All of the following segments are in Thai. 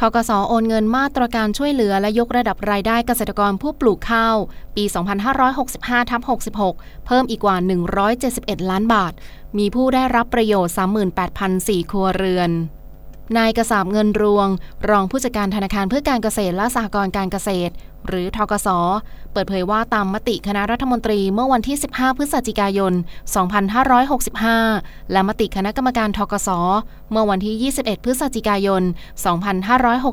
ทกสโอนเงินมาตรการช่วยเหลือและยกระดับรายได้เกษตรกรผู้ปลูกข้าว ปี 2565ทับ66 เพิ่มอีกกว่า 171 ล้านบาท มีผู้ได้รับประโยชน์ 38,004 ครัวเรือน นายกระสาบเงินรวง รองผู้จัดการธนาคารเพื่อการเกษตรและสหกรณ์การเกษตร หรือทกส เปิดเผยว่าตามมติคณะรัฐมนตรีเมื่อวันที่ 15 พฤศจิกายน 2565 และมติคณะกรรมการทกส เมื่อวันที่ 21 พฤศจิกายน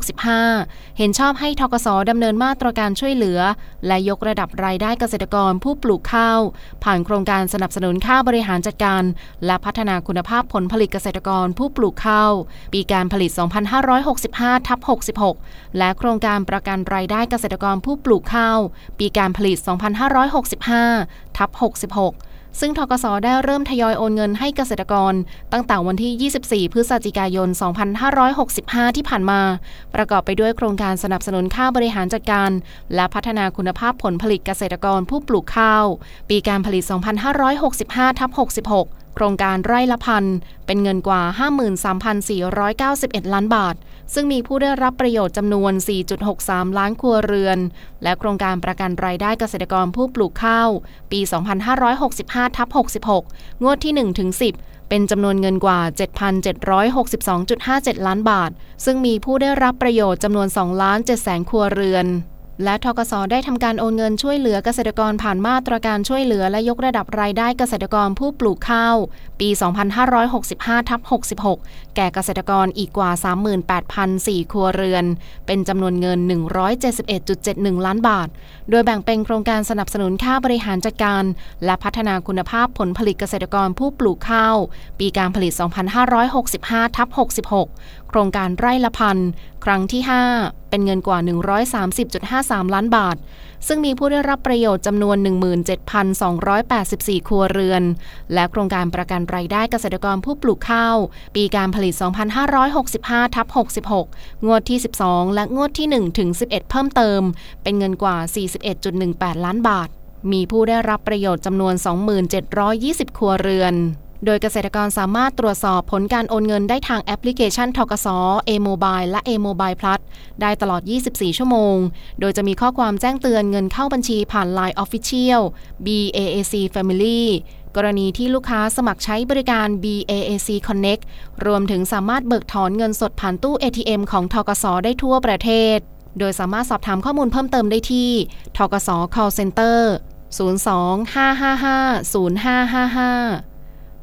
2565 เห็นชอบให้ทกสดำเนินมาตรการช่วยเหลือ และยกระดับรายได้เกษตรกรผู้ปลูกข้าว ผ่านโครงการสนับสนุนค่าบริหารจัดการ และพัฒนาคุณภาพผลผลิตเกษตรกรผู้ปลูกข้าว ปีการผลิต 2565ทับ66 และโครงการประกันรายได้เกษตรกรผู้ปลูกข้าว ปีการผลิต 2565 ทับ 66 ซึ่งทกสได้เริ่มทยอยโอนเงินให้เกษตรกร ตั้งแต่วันที่ 24 พฤศจิกายน 2565 ที่ผ่านมา ประกอบไปด้วยโครงการสนับสนุนค่าบริหารจัดการ และพัฒนาคุณภาพผลผลิตเกษตรกรผู้ปลูกข้าว ปีการผลิต 2565 ทับ 66 โครงการไร่ละพัน เป็นเงินกว่า 53,491 ล้านบาท ซึ่งมีผู้ได้รับประโยชน์จำนวน 4.63 ล้านครัวเรือน และโครงการประกันรายได้เกษตรกรผู้ปลูกข้าว ปี 2565ทับ66 งวดที่ 1 ถึง 10 เป็นจำนวนเงินกว่า 7,762.57 ล้านบาท ซึ่งมีผู้ได้รับประโยชน์จำนวน2ล้าน7แสนครัวเรือน และทกสได้ทำการโอนเงินช่วยเหลือเกษตรกรผ่านมาตรการช่วยเหลือและยกระดับรายได้เกษตรกรผู้ปลูกข้าว ปี 2565ทับ66 แก่เกษตรกรอีกกว่า 38,004 ครัวเรือน เป็นจำนวนเงิน 171.71 ล้านบาท โดยแบ่งเป็นโครงการสนับสนุนค่าบริหารจัดการ และพัฒนาคุณภาพผลผลิตเกษตรกรผู้ปลูกข้าว ปีการผลิต 2565ทับ66 โครงการไร่ละพัน ครั้งที่ 5 เป็นเงินกว่า 130.53 ล้านบาท ซึ่งมีผู้ได้รับประโยชน์จำนวน 17,284 ครัวเรือน และโครงการประกันรายได้เกษตรกรผู้ปลูกข้าว ปีการผลิต 2565ทับ66 งวดที่ 12 และงวดที่1ถึง11 เพิ่มเติม เป็นเงินกว่า 41.18 ล้านบาท มีผู้ได้รับประโยชน์จำนวน 2720 ครัวเรือน โดยเกษตรกรสามารถตรวจสอบผลการโอนเงินได้ทางแอปพลิเคชันทกส A-Mobile และ A-Mobile Plus ได้ตลอด 24 ชั่วโมง โดยจะมีข้อความแจ้งเตือนเงินเข้าบัญชีผ่าน Line Official BAAC Family กรณีที่ลูกค้าสมัครใช้บริการ BAAC Connect รวมถึงสามารถเบิกถอนเงินสดผ่านตู้ ATM ของทกสได้ทั่วประเทศ โดยสามารถสอบถามข้อมูลเพิ่มเติมได้ที่ทกส call center 02-555-0555